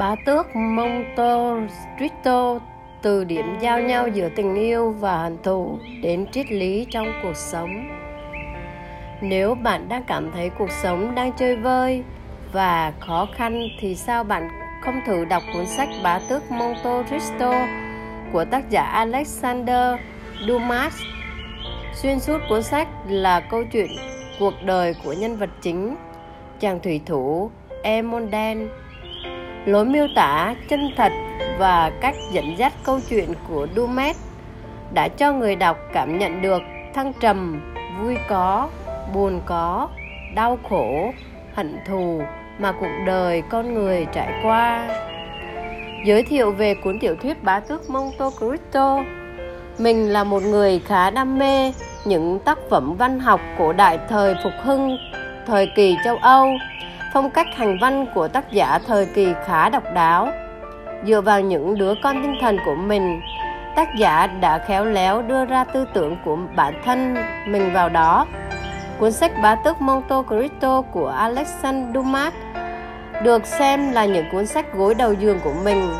Bá tước Monte từ điểm giao nhau giữa tình yêu và hận thù đến triết lý trong cuộc sống. Nếu bạn đang cảm thấy cuộc sống đang chơi vơi và khó khăn thì sao bạn không thử đọc cuốn sách Bá tước Monte Cristo của tác giả Alexander Dumas. Xuyên suốt cuốn sách là câu chuyện cuộc đời của nhân vật chính, chàng thủy thủ Emonden lối miêu tả chân thật và cách dẫn dắt câu chuyện của Dumas đã cho người đọc cảm nhận được thăng trầm, vui có, buồn có, đau khổ, hận thù mà cuộc đời con người trải qua. Giới thiệu về cuốn tiểu thuyết bá tước Monte Cristo Mình là một người khá đam mê những tác phẩm văn học cổ đại thời phục hưng, thời kỳ châu Âu phong cách hành văn của tác giả thời kỳ khá độc đáo. Dựa vào những đứa con tinh thần của mình, tác giả đã khéo léo đưa ra tư tưởng của bản thân mình vào đó. Cuốn sách bá tước Monte Cristo của Alexandre Dumas được xem là những cuốn sách gối đầu giường của mình.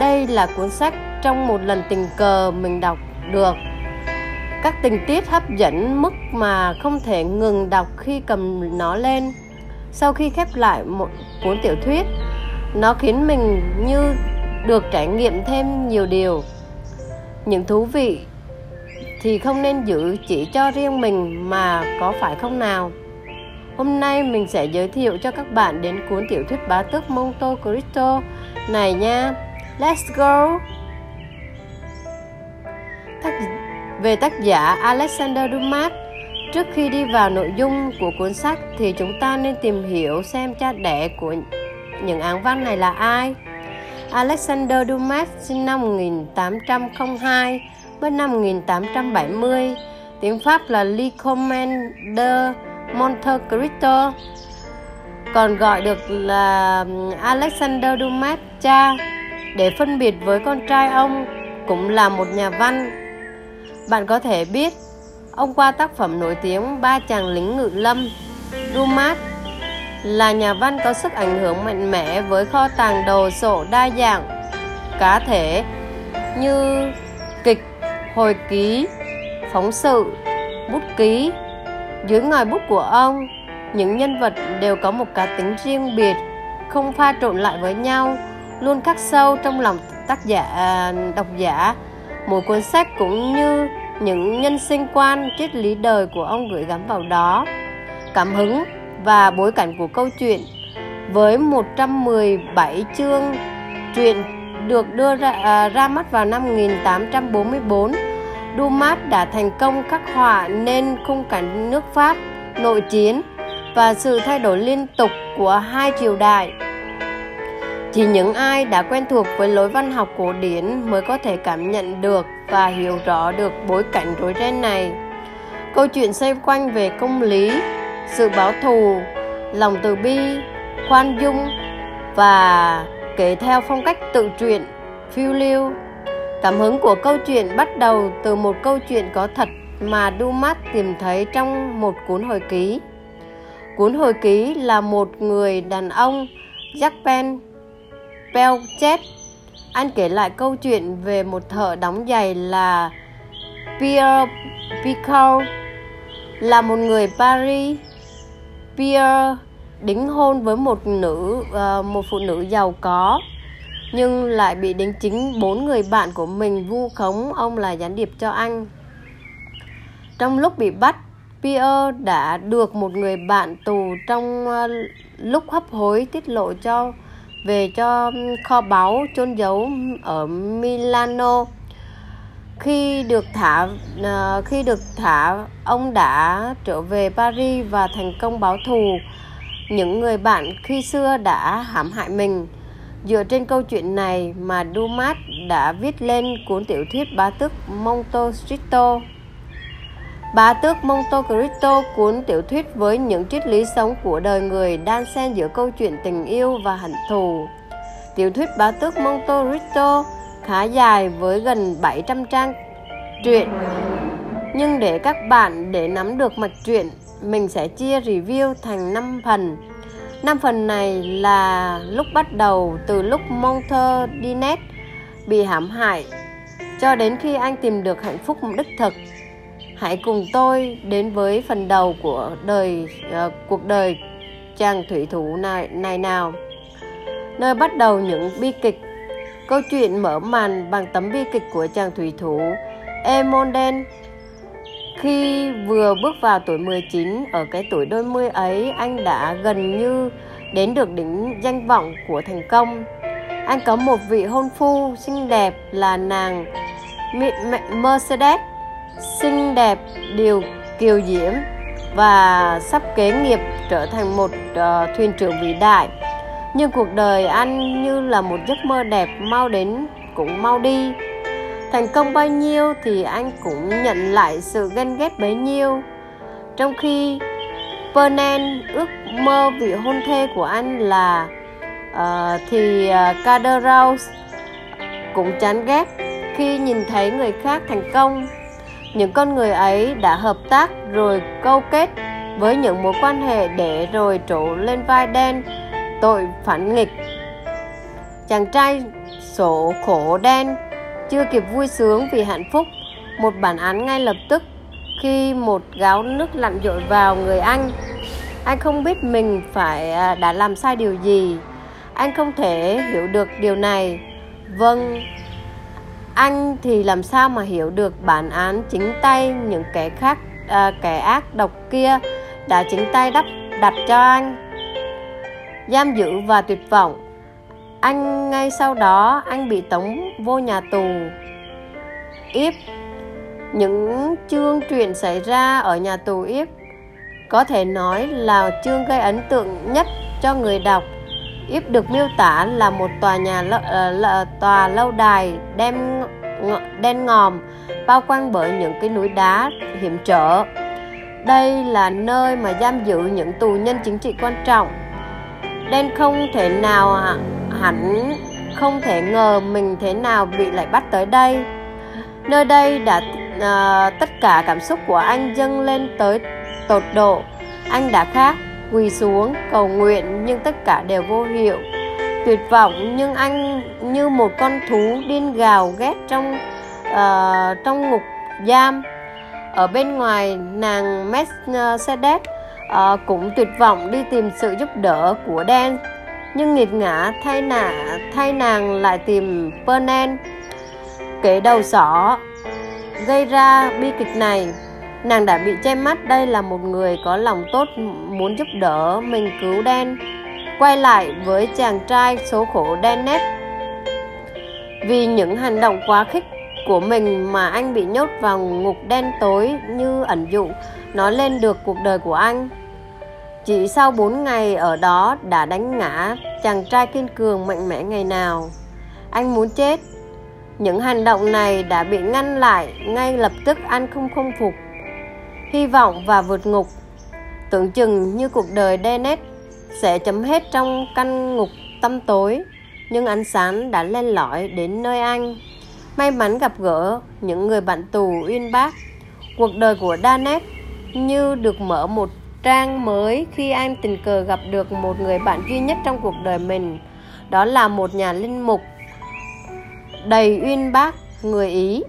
Đây là cuốn sách trong một lần tình cờ mình đọc được. Các tình tiết hấp dẫn mức mà không thể ngừng đọc khi cầm nó lên sau khi khép lại một cuốn tiểu thuyết, nó khiến mình như được trải nghiệm thêm nhiều điều. Những thú vị thì không nên giữ chỉ cho riêng mình mà có phải không nào? Hôm nay mình sẽ giới thiệu cho các bạn đến cuốn tiểu thuyết bá tước Monte Cristo này nha. Let's go! Về tác giả Alexander Dumas. Trước khi đi vào nội dung của cuốn sách thì chúng ta nên tìm hiểu xem cha đẻ của những án văn này là ai. Alexander Dumas sinh năm 1802, mất năm 1870, tiếng Pháp là Lycomen de Montecristo, còn gọi được là Alexander Dumas cha để phân biệt với con trai ông cũng là một nhà văn. Bạn có thể biết Ông qua tác phẩm nổi tiếng Ba chàng lính ngự lâm Dumas là nhà văn có sức ảnh hưởng mạnh mẽ với kho tàng đồ sộ đa dạng cá thể như kịch, hồi ký, phóng sự, bút ký. Dưới ngòi bút của ông, những nhân vật đều có một cá tính riêng biệt, không pha trộn lại với nhau, luôn khắc sâu trong lòng tác giả à, độc giả. Mỗi cuốn sách cũng như những nhân sinh quan triết lý đời của ông gửi gắm vào đó. Cảm hứng và bối cảnh của câu chuyện với 117 chương truyện được đưa ra, à, ra mắt vào năm 1844 Dumas đã thành công khắc họa nên khung cảnh nước Pháp nội chiến và sự thay đổi liên tục của hai triều đại. Chỉ những ai đã quen thuộc với lối văn học cổ điển mới có thể cảm nhận được và hiểu rõ được bối cảnh rối ren này. Câu chuyện xoay quanh về công lý, sự báo thù, lòng từ bi, khoan dung và kể theo phong cách tự truyện, phiêu lưu. Cảm hứng của câu chuyện bắt đầu từ một câu chuyện có thật mà Dumas tìm thấy trong một cuốn hồi ký. Cuốn hồi ký là một người đàn ông Jacques Belchet anh kể lại câu chuyện về một thợ đóng giày là Pierre Picot là một người Paris. Pierre đính hôn với một nữ ờ, một phụ nữ giàu có nhưng lại bị đính chính bốn người bạn của mình vu khống ông là gián điệp cho anh. Trong lúc bị bắt, Pierre đã được một người bạn tù trong ờ, lúc hấp hối tiết lộ cho về cho kho báu chôn giấu ở Milano. Khi được thả à, khi được thả, ông đã trở về Paris và thành công báo thù. Những người bạn khi xưa đã hãm hại mình. Dựa trên câu chuyện này mà Dumas đã viết lên cuốn tiểu thuyết bá tước Monte Cristo Bá tước Monte Cristo cuốn tiểu thuyết với những triết lý sống của đời người đan xen giữa câu chuyện tình yêu và hận thù. Tiểu thuyết bá tước Monte Cristo khá dài với gần 700 trang truyện. Nhưng để các bạn để nắm được mạch truyện, mình sẽ chia review thành 5 phần. năm phần này là lúc bắt đầu từ lúc Monte Dinet bị hãm hại cho đến khi anh tìm được hạnh phúc đích thực hãy cùng tôi đến với phần đầu của đời uh, cuộc đời chàng thủy thủ này này nào. Nơi bắt đầu những bi kịch. Câu chuyện mở màn bằng tấm bi kịch của chàng thủy thủ Emonden khi vừa bước vào tuổi 19 ở cái tuổi đôi mươi ấy anh đã gần như đến được đỉnh danh vọng của thành công. Anh có một vị hôn phu xinh đẹp là nàng Mercedes xinh đẹp điều kiều diễm và sắp kế nghiệp trở thành một uh, thuyền trưởng vĩ đại. Nhưng cuộc đời anh như là một giấc mơ đẹp mau đến cũng mau đi. Thành công bao nhiêu thì anh cũng nhận lại sự ghen ghét bấy nhiêu. Trong khi Pernan ước mơ vị hôn thê của anh là uh, thì ờ, uh, Caderouse cũng chán ghét khi nhìn thấy người khác thành công những con người ấy đã hợp tác rồi câu kết với những mối quan hệ để rồi trổ lên vai đen, tội phản nghịch. Chàng trai sổ khổ đen chưa kịp vui sướng vì hạnh phúc. Một bản án ngay lập tức khi một gáo nước lặn dội vào người anh. Anh không biết mình phải à, đã làm sai điều gì. Anh không thể hiểu được điều này. Vâng anh thì làm sao mà hiểu được bản án chính tay những kẻ khác à, kẻ ác độc kia đã chính tay đắp đặt cho anh? Giam giữ và tuyệt vọng. Anh ngay sau đó anh bị tống vô nhà tù. Yếp những chương truyện xảy ra ở nhà tù Yếp có thể nói là chương gây ấn tượng nhất cho người đọc. Íp được miêu tả là một tòa nhà uh, tòa lâu đài đem đen ngòm bao quanh bởi những cái núi đá hiểm trở. Đây là nơi mà giam giữ những tù nhân chính trị quan trọng. Đen không thể nào hẳn không thể ngờ mình thế nào bị lại bắt tới đây. Nơi đây đã uh, tất cả cảm xúc của anh dâng lên tới tột độ. Anh đã khác quỳ xuống cầu nguyện nhưng tất cả đều vô hiệu. Tuyệt vọng nhưng anh như một con thú điên gào ghét trong uh, trong ngục giam. Ở bên ngoài nàng Mercedes uh, ờ, cũng tuyệt vọng đi tìm sự giúp đỡ của Dan nhưng nghiệt ngã thay nả thay nàng lại tìm Pernan kể đầu sỏ gây ra bi kịch này nàng đã bị che mắt, đây là một người có lòng tốt, muốn giúp đỡ mình cứu đen quay lại với chàng trai số khổ đen nét vì những hành động quá khích của mình mà anh bị nhốt vào ngục đen tối như ẩn dụ nói lên được cuộc đời của anh. Chỉ sau 4 ngày ở đó đã đánh ngã chàng trai kiên cường mạnh mẽ ngày nào. Anh muốn chết. Những hành động này đã bị ngăn lại ngay lập tức, anh không không phục hy vọng và vượt ngục. Tưởng chừng như cuộc đời Dennis sẽ chấm hết trong căn ngục tăm tối, nhưng ánh sáng đã lên lỏi đến nơi anh. May mắn gặp gỡ những người bạn tù uyên bác. Cuộc đời của Danet như được mở một trang mới khi anh tình cờ gặp được một người bạn duy nhất trong cuộc đời mình, đó là một nhà linh mục đầy uyên bác, người ý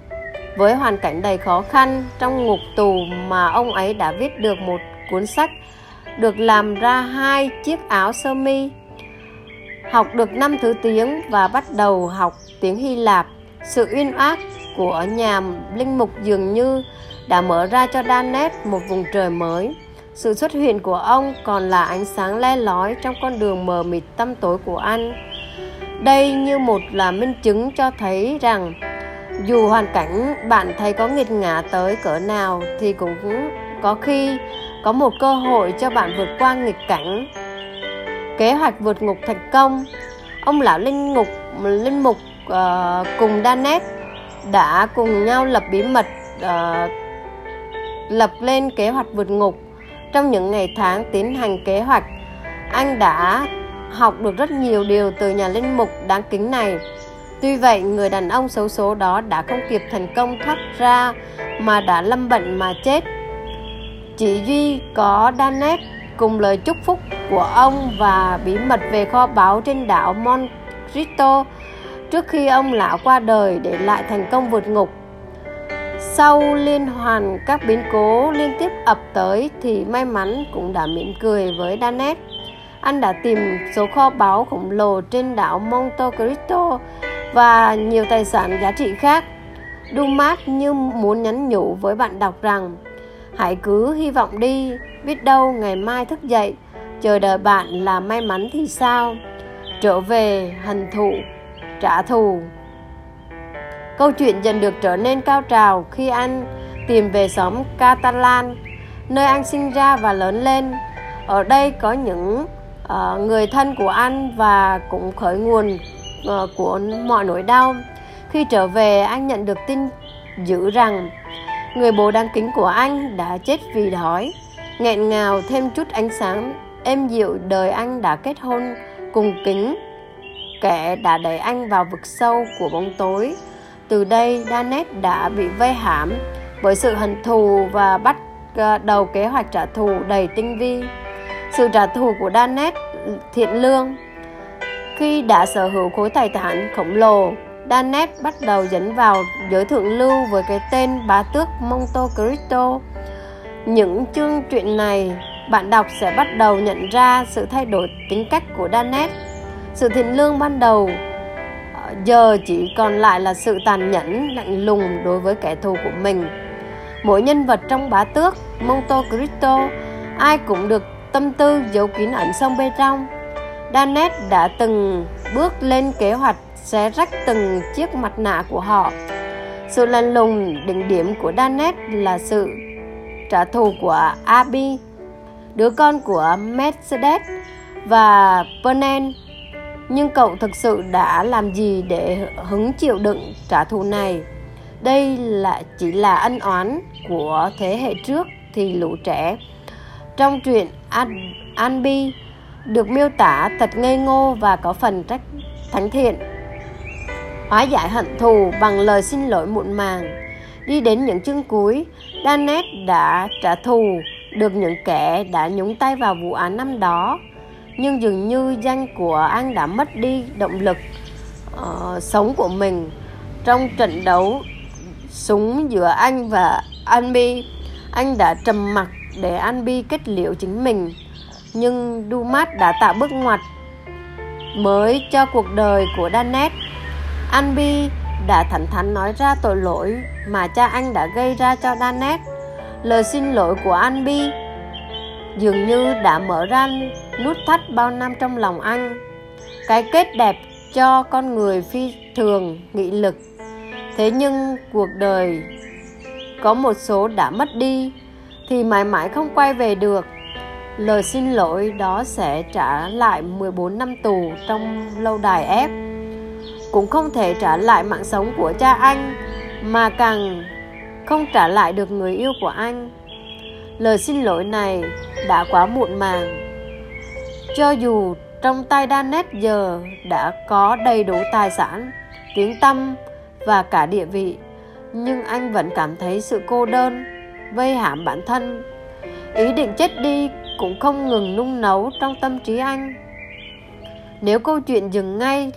với hoàn cảnh đầy khó khăn, trong ngục tù mà ông ấy đã viết được một cuốn sách, được làm ra hai chiếc áo sơ mi. Học được năm thứ tiếng và bắt đầu học tiếng hy lạp. Sự uyên ác của nhà linh mục dường như đã mở ra cho Danet một vùng trời mới. Sự xuất hiện của ông còn là ánh sáng le lói trong con đường mờ mịt tăm tối của anh. Đây như một là minh chứng cho thấy rằng dù hoàn cảnh bạn thấy có nghịch ngã tới cỡ nào thì cũng có khi có một cơ hội cho bạn vượt qua nghịch cảnh. Kế hoạch vượt ngục thành công ông lão linh ngục linh mục uh, cùng Danet đã cùng nhau lập bí mật uh, lập lên kế hoạch vượt ngục. Trong những ngày tháng tiến hành kế hoạch anh đã học được rất nhiều điều từ nhà linh mục đáng kính này tuy vậy, người đàn ông xấu số đó đã không kịp thành công thoát ra mà đã lâm bệnh mà chết chỉ duy có Danet cùng lời chúc phúc của ông và bí mật về kho báu trên đảo Monte Cristo trước khi ông lão qua đời để lại thành công vượt ngục. Sau liên hoàn các biến cố liên tiếp ập tới thì may mắn cũng đã mỉm cười với Danet. Anh đã tìm số kho báu khổng lồ trên đảo Monte Cristo và nhiều tài sản giá trị khác. Dumas như muốn nhắn nhủ với bạn đọc rằng hãy cứ hy vọng đi, biết đâu ngày mai thức dậy, chờ đợi bạn là may mắn thì sao? Trở về hành thụ, trả thù. Câu chuyện dần được trở nên cao trào khi anh tìm về xóm Catalan, nơi anh sinh ra và lớn lên. Ở đây có những uh, người thân của anh và cũng khởi nguồn uh, của mọi nỗi đau. Khi trở về, anh nhận được tin dữ rằng người bố đáng kính của anh đã chết vì đói. Nghẹn ngào thêm chút ánh sáng êm dịu đời anh đã kết hôn cùng kính kẻ đã đẩy anh vào vực sâu của bóng tối. Từ đây, Danet đã bị vây hãm bởi sự hận thù và bắt ờ, đầu kế hoạch trả thù đầy tinh vi. Sự trả thù của Danet thiện lương khi đã sở hữu khối tài sản khổng lồ, Danet bắt đầu dẫn vào giới thượng lưu với cái tên bá tước Monte Cristo. Những chương truyện này, bạn đọc sẽ bắt đầu nhận ra sự thay đổi tính cách của Danet. Sự thiện lương ban đầu ờ, giờ chỉ còn lại là sự tàn nhẫn lạnh lùng đối với kẻ thù của mình. Mỗi nhân vật trong bá tước monte cristo ai cũng được tâm tư giấu kín ẩn sông bên trong danet đã từng bước lên kế hoạch xé rách từng chiếc mặt nạ của họ. Sự lạnh lùng đỉnh điểm của danet là sự trả thù của abi đứa con của mercedes và Vernon nhưng cậu thực sự đã làm gì để hứng chịu đựng trả thù này? Đây là chỉ là ân oán của thế hệ trước thì lũ trẻ. Trong truyện An, được miêu tả thật ngây ngô và có phần trách thánh thiện. Hóa giải hận thù bằng lời xin lỗi muộn màng. Đi đến những chương cuối Danet đã trả thù được những kẻ đã nhúng tay vào vụ án năm đó. Nhưng dường như danh của anh đã mất đi động lực uh, sống của mình trong trận đấu súng giữa anh và Anbi anh đã trầm mặc để Anbi kết liễu chính mình nhưng Dumas đã tạo bước ngoặt mới cho cuộc đời của Danet Anbi đã thẳng thắn nói ra tội lỗi mà cha anh đã gây ra cho Danet lời xin lỗi của Anbi dường như đã mở ra nút thắt bao năm trong lòng anh. Cái kết đẹp cho con người phi thường, nghị lực. Thế nhưng cuộc đời có một số đã mất đi thì mãi mãi không quay về được lời xin lỗi đó sẽ trả lại 14 năm tù trong lâu đài ép. Cũng không thể trả lại mạng sống của cha anh mà càng không trả lại được người yêu của anh. Lời xin lỗi này đã quá muộn màng. Cho dù trong tay Danet giờ đã có đầy đủ tài sản, tiếng tâm và cả địa vị, nhưng anh vẫn cảm thấy sự cô đơn, vây hãm bản thân. Ý định chết đi cũng không ngừng nung nấu trong tâm trí anh. Nếu câu chuyện dừng ngay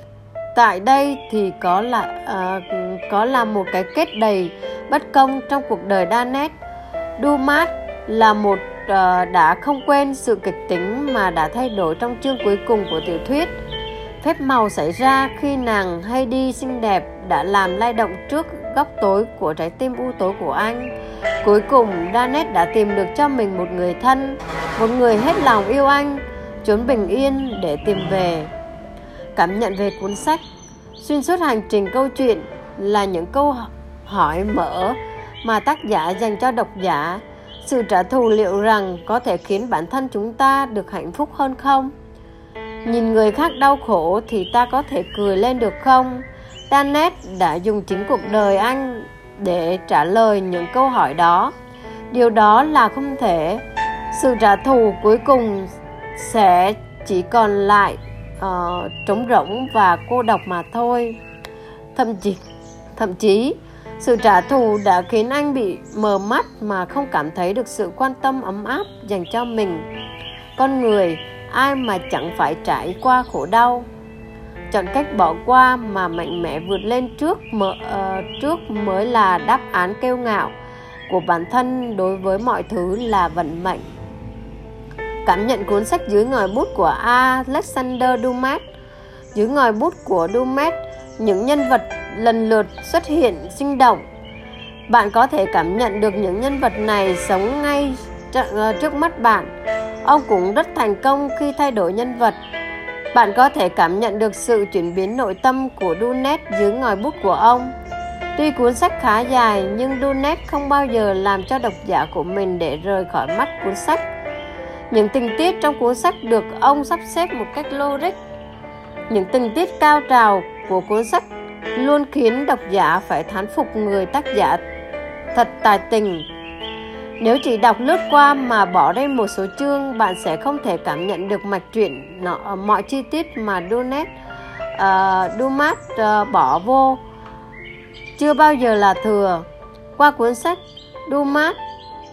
tại đây thì có là uh, có là một cái kết đầy bất công trong cuộc đời Danet. Dumas là một uh, đã không quên sự kịch tính mà đã thay đổi trong chương cuối cùng của tiểu thuyết. Phép màu xảy ra khi nàng hay đi xinh đẹp đã làm lay động trước góc tối của trái tim u tối của anh. Cuối cùng, Danet đã tìm được cho mình một người thân, một người hết lòng yêu anh, trốn bình yên để tìm về. Cảm nhận về cuốn sách, xuyên suốt hành trình câu chuyện là những câu hỏi mở mà tác giả dành cho độc giả sự trả thù liệu rằng có thể khiến bản thân chúng ta được hạnh phúc hơn không nhìn người khác đau khổ thì ta có thể cười lên được không danet đã dùng chính cuộc đời anh để trả lời những câu hỏi đó. Điều đó là không thể. Sự trả thù cuối cùng sẽ chỉ còn lại uh, trống rỗng và cô độc mà thôi. Thậm chí thậm chí sự trả thù đã khiến anh bị mờ mắt mà không cảm thấy được sự quan tâm ấm áp dành cho mình. Con người ai mà chẳng phải trải qua khổ đau chọn cách bỏ qua mà mạnh mẽ vượt lên trước mở, uh, ờ, trước mới là đáp án kêu ngạo của bản thân đối với mọi thứ là vận mệnh. Cảm nhận cuốn sách dưới ngòi bút của Alexander Dumas. Dưới ngòi bút của Dumas những nhân vật lần lượt xuất hiện sinh động. Bạn có thể cảm nhận được những nhân vật này sống ngay ờ, trước mắt bạn. Ông cũng rất thành công khi thay đổi nhân vật bạn có thể cảm nhận được sự chuyển biến nội tâm của Dunet dưới ngòi bút của ông. Tuy cuốn sách khá dài, nhưng Dunet không bao giờ làm cho độc giả của mình để rời khỏi mắt cuốn sách. Những tình tiết trong cuốn sách được ông sắp xếp một cách logic. Những tình tiết cao trào của cuốn sách luôn khiến độc giả phải thán phục người tác giả thật tài tình nếu chỉ đọc lướt qua mà bỏ đi một số chương, bạn sẽ không thể cảm nhận được mạch truyện nó, mọi chi tiết mà Dunet, uh, Dumas uh, bỏ vô. Chưa bao giờ là thừa. Qua cuốn sách, Dumas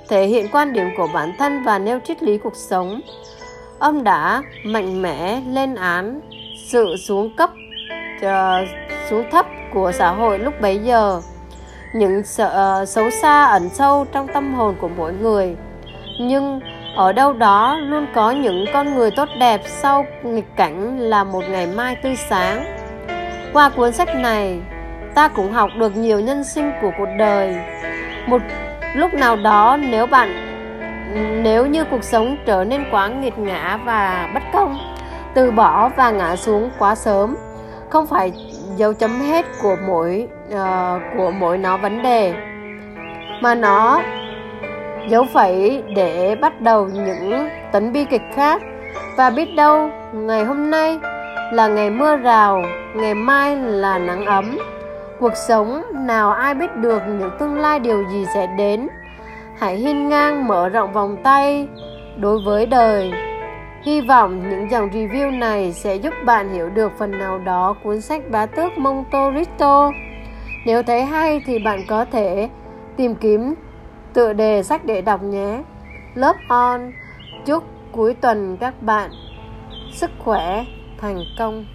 thể hiện quan điểm của bản thân và nêu triết lý cuộc sống. Ông đã mạnh mẽ lên án sự xuống cấp uh, xuống thấp của xã hội lúc bấy giờ những sợ ờ, xấu xa, ẩn sâu trong tâm hồn của mỗi người. Nhưng ở đâu đó luôn có những con người tốt đẹp sau nghịch cảnh là một ngày mai tươi sáng. Qua cuốn sách này, ta cũng học được nhiều nhân sinh của cuộc đời. Một, lúc nào đó nếu bạn, nếu như cuộc sống trở nên quá nghiệt ngã và bất công, từ bỏ và ngã xuống quá sớm, không phải dấu chấm hết của mỗi uh, của mỗi nó vấn đề. Mà nó dấu phẩy để bắt đầu những tấn bi kịch khác. Và biết đâu ngày hôm nay là ngày mưa rào ngày mai là nắng ấm. Cuộc sống nào ai biết được những tương lai điều gì sẽ đến. Hãy hiên ngang mở rộng vòng tay đối với đời. Hy vọng những dòng review này sẽ giúp bạn hiểu được phần nào đó cuốn sách Bá tước Monte Cristo. Nếu thấy hay thì bạn có thể tìm kiếm tựa đề sách để đọc nhé. lớp on. Chúc cuối tuần các bạn sức khỏe, thành công.